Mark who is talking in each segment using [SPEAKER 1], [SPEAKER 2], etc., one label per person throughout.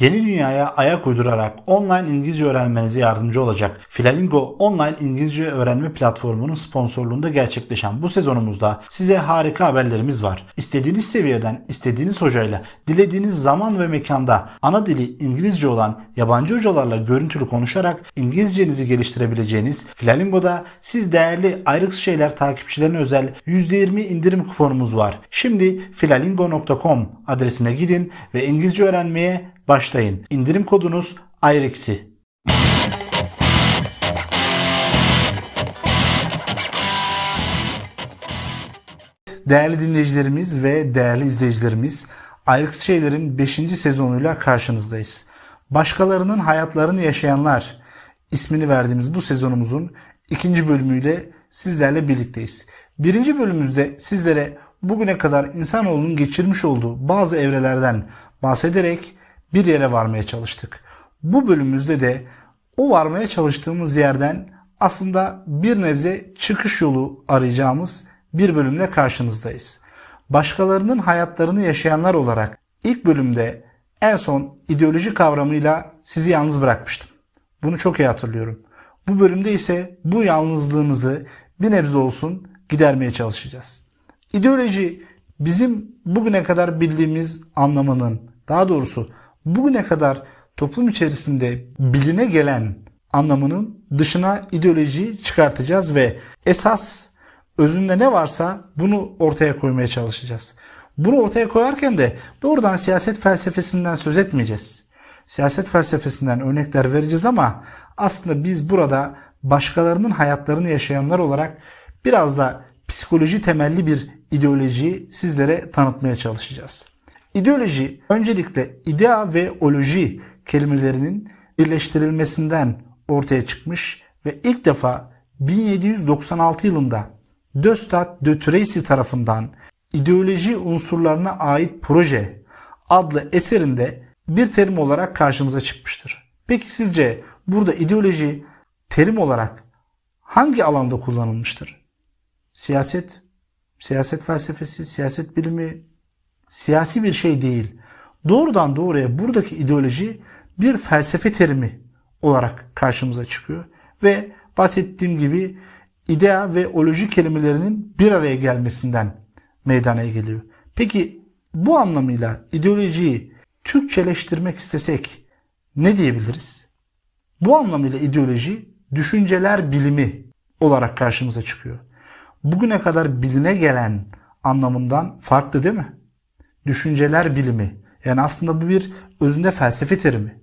[SPEAKER 1] Yeni dünyaya ayak uydurarak online İngilizce öğrenmenize yardımcı olacak Filalingo online İngilizce öğrenme platformunun sponsorluğunda gerçekleşen bu sezonumuzda size harika haberlerimiz var. İstediğiniz seviyeden, istediğiniz hocayla, dilediğiniz zaman ve mekanda ana dili İngilizce olan yabancı hocalarla görüntülü konuşarak İngilizcenizi geliştirebileceğiniz Filalingo'da siz değerli ayrık şeyler takipçilerine özel %20 indirim kuponumuz var. Şimdi filalingo.com adresine gidin ve İngilizce öğrenmeye başlayın. İndirim kodunuz AYREX'i. Değerli dinleyicilerimiz ve değerli izleyicilerimiz, Ayrıks Şeyler'in 5. sezonuyla karşınızdayız. Başkalarının hayatlarını yaşayanlar ismini verdiğimiz bu sezonumuzun ikinci bölümüyle sizlerle birlikteyiz. Birinci bölümümüzde sizlere bugüne kadar insanoğlunun geçirmiş olduğu bazı evrelerden bahsederek bir yere varmaya çalıştık. Bu bölümümüzde de o varmaya çalıştığımız yerden aslında bir nebze çıkış yolu arayacağımız bir bölümle karşınızdayız. Başkalarının hayatlarını yaşayanlar olarak ilk bölümde en son ideoloji kavramıyla sizi yalnız bırakmıştım. Bunu çok iyi hatırlıyorum. Bu bölümde ise bu yalnızlığınızı bir nebze olsun gidermeye çalışacağız. İdeoloji bizim bugüne kadar bildiğimiz anlamının, daha doğrusu bugüne kadar toplum içerisinde biline gelen anlamının dışına ideoloji çıkartacağız ve esas özünde ne varsa bunu ortaya koymaya çalışacağız. Bunu ortaya koyarken de doğrudan siyaset felsefesinden söz etmeyeceğiz. Siyaset felsefesinden örnekler vereceğiz ama aslında biz burada başkalarının hayatlarını yaşayanlar olarak biraz da psikoloji temelli bir ideolojiyi sizlere tanıtmaya çalışacağız. İdeoloji öncelikle idea ve oloji kelimelerinin birleştirilmesinden ortaya çıkmış ve ilk defa 1796 yılında Döstat de Tracy tarafından ideoloji unsurlarına ait proje adlı eserinde bir terim olarak karşımıza çıkmıştır. Peki sizce burada ideoloji terim olarak hangi alanda kullanılmıştır? Siyaset, siyaset felsefesi, siyaset bilimi, siyasi bir şey değil. Doğrudan doğruya buradaki ideoloji bir felsefe terimi olarak karşımıza çıkıyor ve bahsettiğim gibi idea ve oloji kelimelerinin bir araya gelmesinden meydana geliyor. Peki bu anlamıyla ideolojiyi Türkçeleştirmek istesek ne diyebiliriz? Bu anlamıyla ideoloji düşünceler bilimi olarak karşımıza çıkıyor. Bugüne kadar biline gelen anlamından farklı değil mi? Düşünceler bilimi. Yani aslında bu bir özünde felsefe terimi.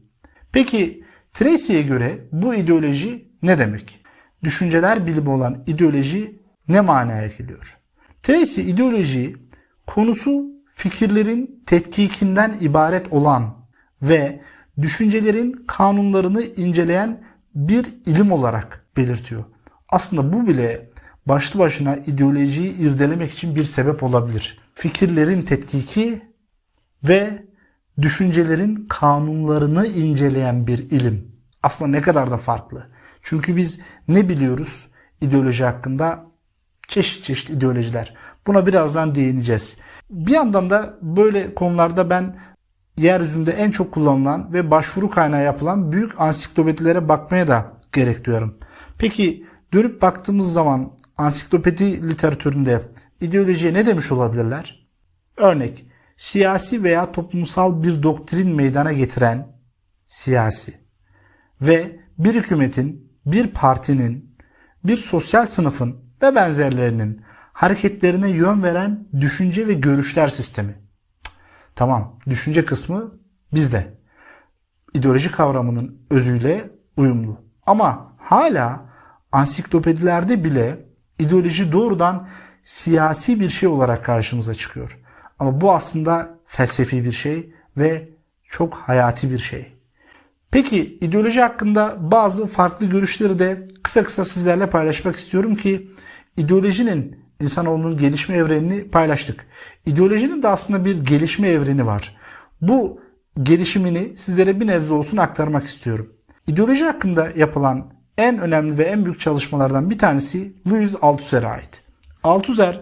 [SPEAKER 1] Peki Tracy'ye göre bu ideoloji ne demek? Düşünceler bilimi olan ideoloji ne manaya geliyor? Tracy ideoloji konusu fikirlerin tetkikinden ibaret olan ve düşüncelerin kanunlarını inceleyen bir ilim olarak belirtiyor. Aslında bu bile başlı başına ideolojiyi irdelemek için bir sebep olabilir fikirlerin tetkiki ve düşüncelerin kanunlarını inceleyen bir ilim. Aslında ne kadar da farklı. Çünkü biz ne biliyoruz ideoloji hakkında? Çeşit çeşit ideolojiler. Buna birazdan değineceğiz. Bir yandan da böyle konularda ben yeryüzünde en çok kullanılan ve başvuru kaynağı yapılan büyük ansiklopedilere bakmaya da gerek duyuyorum. Peki dönüp baktığımız zaman ansiklopedi literatüründe ideolojiye ne demiş olabilirler? Örnek, siyasi veya toplumsal bir doktrin meydana getiren siyasi ve bir hükümetin, bir partinin, bir sosyal sınıfın ve benzerlerinin hareketlerine yön veren düşünce ve görüşler sistemi. Tamam, düşünce kısmı bizde. İdeoloji kavramının özüyle uyumlu. Ama hala ansiklopedilerde bile ideoloji doğrudan siyasi bir şey olarak karşımıza çıkıyor. Ama bu aslında felsefi bir şey ve çok hayati bir şey. Peki ideoloji hakkında bazı farklı görüşleri de kısa kısa sizlerle paylaşmak istiyorum ki ideolojinin insanoğlunun gelişme evrenini paylaştık. İdeolojinin de aslında bir gelişme evreni var. Bu gelişimini sizlere bir nebze olsun aktarmak istiyorum. İdeoloji hakkında yapılan en önemli ve en büyük çalışmalardan bir tanesi Louis Althusser'e ait. Althusser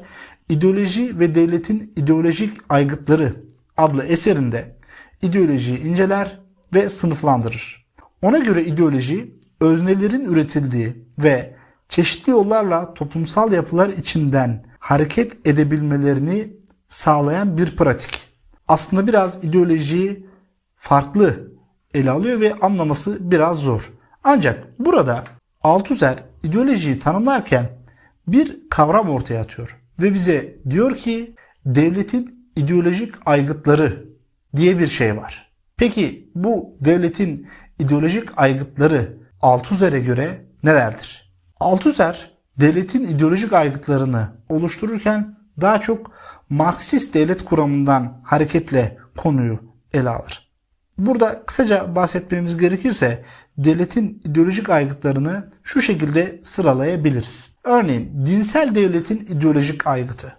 [SPEAKER 1] İdeoloji ve Devletin İdeolojik Aygıtları adlı eserinde ideolojiyi inceler ve sınıflandırır. Ona göre ideoloji öznelerin üretildiği ve çeşitli yollarla toplumsal yapılar içinden hareket edebilmelerini sağlayan bir pratik. Aslında biraz ideolojiyi farklı ele alıyor ve anlaması biraz zor. Ancak burada Althusser ideolojiyi tanımlarken bir kavram ortaya atıyor ve bize diyor ki devletin ideolojik aygıtları diye bir şey var. Peki bu devletin ideolojik aygıtları Althusser'e göre nelerdir? Althusser devletin ideolojik aygıtlarını oluştururken daha çok Marksist devlet kuramından hareketle konuyu ele alır. Burada kısaca bahsetmemiz gerekirse devletin ideolojik aygıtlarını şu şekilde sıralayabiliriz. Örneğin dinsel devletin ideolojik aygıtı,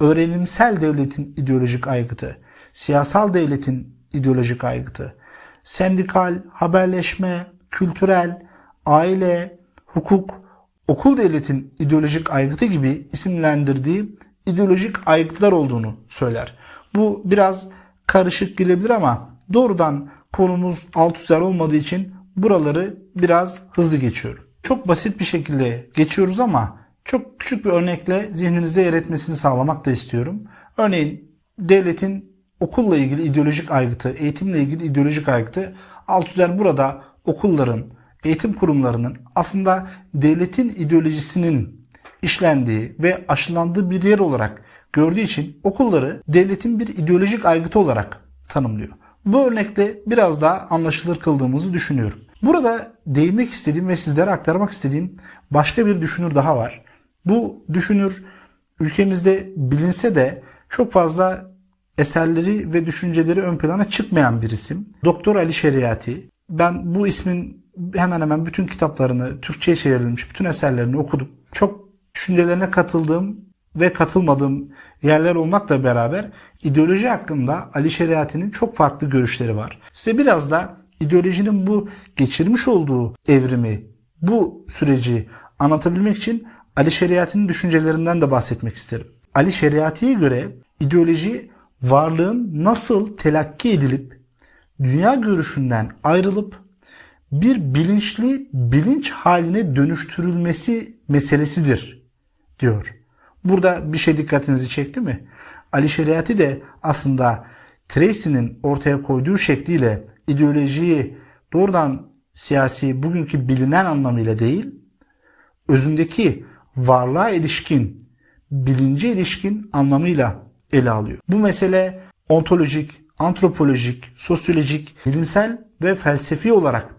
[SPEAKER 1] öğrenimsel devletin ideolojik aygıtı, siyasal devletin ideolojik aygıtı, sendikal, haberleşme, kültürel, aile, hukuk, okul devletin ideolojik aygıtı gibi isimlendirdiği ideolojik aygıtlar olduğunu söyler. Bu biraz karışık gelebilir ama doğrudan konumuz alt üzer olmadığı için buraları biraz hızlı geçiyorum. Çok basit bir şekilde geçiyoruz ama çok küçük bir örnekle zihninizde yer etmesini sağlamak da istiyorum. Örneğin devletin okulla ilgili ideolojik aygıtı, eğitimle ilgili ideolojik aygıtı Althusser burada okulların, eğitim kurumlarının aslında devletin ideolojisinin işlendiği ve aşılandığı bir yer olarak gördüğü için okulları devletin bir ideolojik aygıtı olarak tanımlıyor. Bu örnekle biraz daha anlaşılır kıldığımızı düşünüyorum. Burada değinmek istediğim ve sizlere aktarmak istediğim başka bir düşünür daha var. Bu düşünür ülkemizde bilinse de çok fazla eserleri ve düşünceleri ön plana çıkmayan bir isim. Doktor Ali Şeriati. Ben bu ismin hemen hemen bütün kitaplarını, Türkçe'ye çevrilmiş bütün eserlerini okudum. Çok düşüncelerine katıldığım ve katılmadığım yerler olmakla beraber ideoloji hakkında Ali Şeriati'nin çok farklı görüşleri var. Size biraz da ideolojinin bu geçirmiş olduğu evrimi, bu süreci anlatabilmek için Ali Şeriati'nin düşüncelerinden de bahsetmek isterim. Ali Şeriati'ye göre ideoloji varlığın nasıl telakki edilip dünya görüşünden ayrılıp bir bilinçli bilinç haline dönüştürülmesi meselesidir diyor. Burada bir şey dikkatinizi çekti mi? Ali Şeriati de aslında Tracy'nin ortaya koyduğu şekliyle ideolojiyi doğrudan siyasi bugünkü bilinen anlamıyla değil, özündeki varlığa ilişkin, bilince ilişkin anlamıyla ele alıyor. Bu mesele ontolojik, antropolojik, sosyolojik, bilimsel ve felsefi olarak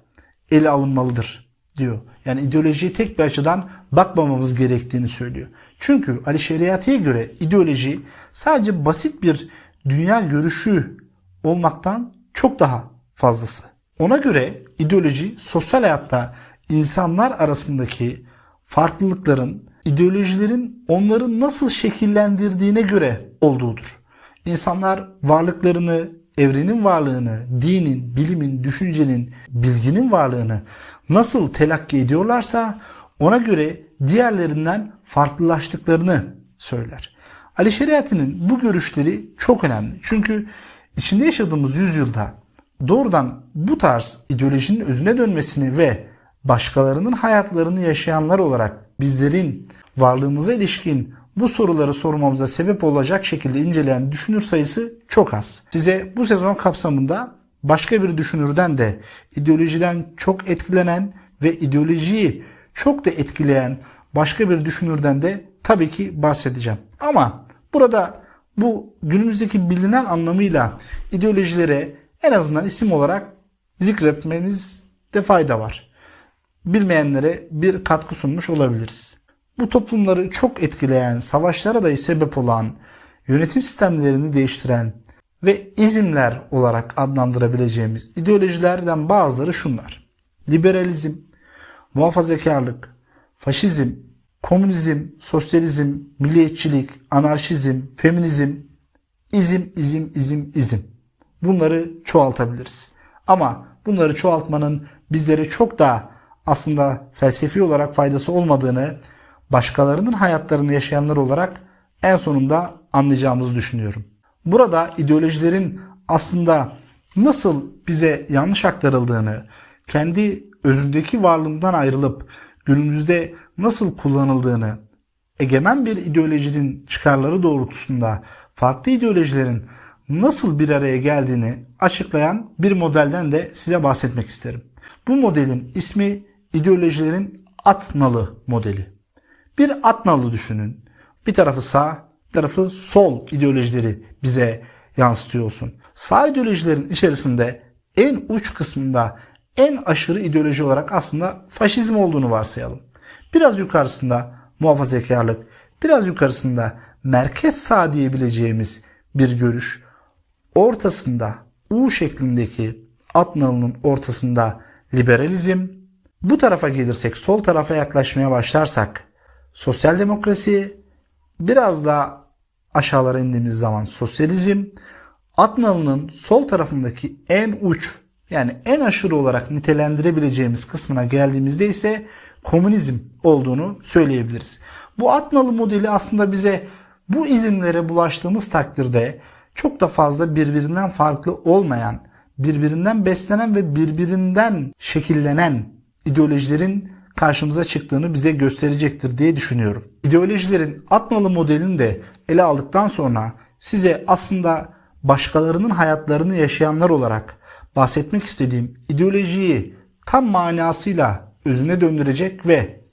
[SPEAKER 1] ele alınmalıdır diyor. Yani ideolojiyi tek bir açıdan bakmamamız gerektiğini söylüyor. Çünkü Ali Şeriati'ye göre ideoloji sadece basit bir dünya görüşü olmaktan çok daha fazlası. Ona göre ideoloji sosyal hayatta insanlar arasındaki farklılıkların, ideolojilerin onları nasıl şekillendirdiğine göre olduğudur. İnsanlar varlıklarını, evrenin varlığını, dinin, bilimin, düşüncenin, bilginin varlığını nasıl telakki ediyorlarsa ona göre diğerlerinden farklılaştıklarını söyler. Ali Şeriati'nin bu görüşleri çok önemli. Çünkü içinde yaşadığımız yüzyılda doğrudan bu tarz ideolojinin özüne dönmesini ve başkalarının hayatlarını yaşayanlar olarak bizlerin varlığımıza ilişkin bu soruları sormamıza sebep olacak şekilde inceleyen düşünür sayısı çok az. Size bu sezon kapsamında başka bir düşünürden de ideolojiden çok etkilenen ve ideolojiyi çok da etkileyen başka bir düşünürden de tabii ki bahsedeceğim. Ama burada bu günümüzdeki bilinen anlamıyla ideolojilere en azından isim olarak zikretmemizde fayda var. Bilmeyenlere bir katkı sunmuş olabiliriz. Bu toplumları çok etkileyen, savaşlara da sebep olan, yönetim sistemlerini değiştiren ve izimler olarak adlandırabileceğimiz ideolojilerden bazıları şunlar. Liberalizm, muhafazakarlık, faşizm, komünizm, sosyalizm, milliyetçilik, anarşizm, feminizm, izim, izim, izim, izim. Bunları çoğaltabiliriz. Ama bunları çoğaltmanın bizlere çok daha aslında felsefi olarak faydası olmadığını başkalarının hayatlarını yaşayanlar olarak en sonunda anlayacağımızı düşünüyorum. Burada ideolojilerin aslında nasıl bize yanlış aktarıldığını, kendi özündeki varlığından ayrılıp günümüzde nasıl kullanıldığını, egemen bir ideolojinin çıkarları doğrultusunda farklı ideolojilerin nasıl bir araya geldiğini açıklayan bir modelden de size bahsetmek isterim. Bu modelin ismi ideolojilerin at nalı modeli. Bir at nalı düşünün. Bir tarafı sağ, bir tarafı sol ideolojileri bize yansıtıyorsun. Sağ ideolojilerin içerisinde en uç kısmında en aşırı ideoloji olarak aslında faşizm olduğunu varsayalım. Biraz yukarısında muhafazakarlık, biraz yukarısında merkez sağ diyebileceğimiz bir görüş. Ortasında U şeklindeki at nalının ortasında liberalizm. Bu tarafa gelirsek sol tarafa yaklaşmaya başlarsak sosyal demokrasi, biraz daha aşağılara indiğimiz zaman sosyalizm, at nalının sol tarafındaki en uç yani en aşırı olarak nitelendirebileceğimiz kısmına geldiğimizde ise komünizm olduğunu söyleyebiliriz. Bu Atnalı modeli aslında bize bu izinlere bulaştığımız takdirde çok da fazla birbirinden farklı olmayan, birbirinden beslenen ve birbirinden şekillenen ideolojilerin karşımıza çıktığını bize gösterecektir diye düşünüyorum. İdeolojilerin Atnalı modelini de ele aldıktan sonra size aslında başkalarının hayatlarını yaşayanlar olarak bahsetmek istediğim ideolojiyi tam manasıyla özüne döndürecek ve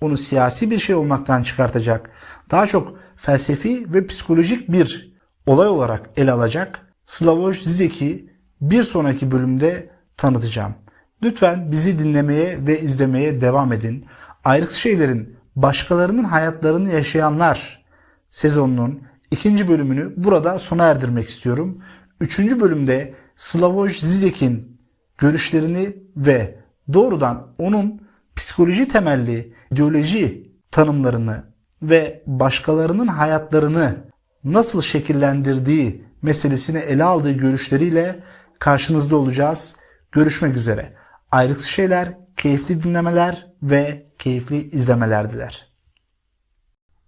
[SPEAKER 1] onu siyasi bir şey olmaktan çıkartacak, daha çok felsefi ve psikolojik bir olay olarak ele alacak Slavoj Zizek'i bir sonraki bölümde tanıtacağım. Lütfen bizi dinlemeye ve izlemeye devam edin. Ayrık şeylerin başkalarının hayatlarını yaşayanlar sezonunun ikinci bölümünü burada sona erdirmek istiyorum. Üçüncü bölümde Slavoj Zizek'in görüşlerini ve doğrudan onun psikoloji temelli ideoloji tanımlarını ve başkalarının hayatlarını nasıl şekillendirdiği meselesini ele aldığı görüşleriyle karşınızda olacağız. Görüşmek üzere. Ayrıksız şeyler, keyifli dinlemeler ve keyifli izlemeler diler.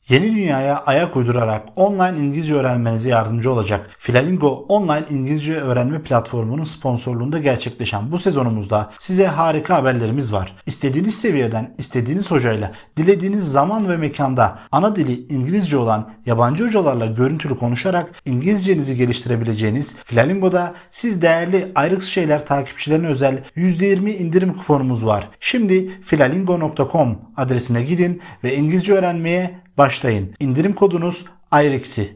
[SPEAKER 1] Yeni dünyaya ayak uydurarak online İngilizce öğrenmenize yardımcı olacak Filalingo online İngilizce öğrenme platformunun sponsorluğunda gerçekleşen bu sezonumuzda size harika haberlerimiz var. İstediğiniz seviyeden, istediğiniz hocayla, dilediğiniz zaman ve mekanda ana dili İngilizce olan yabancı hocalarla görüntülü konuşarak İngilizcenizi geliştirebileceğiniz Filalingo'da siz değerli ayrıksız şeyler takipçilerine özel %20 indirim kuponumuz var. Şimdi filalingo.com adresine gidin ve İngilizce öğrenmeye başlayın. İndirim kodunuz ayrıksi.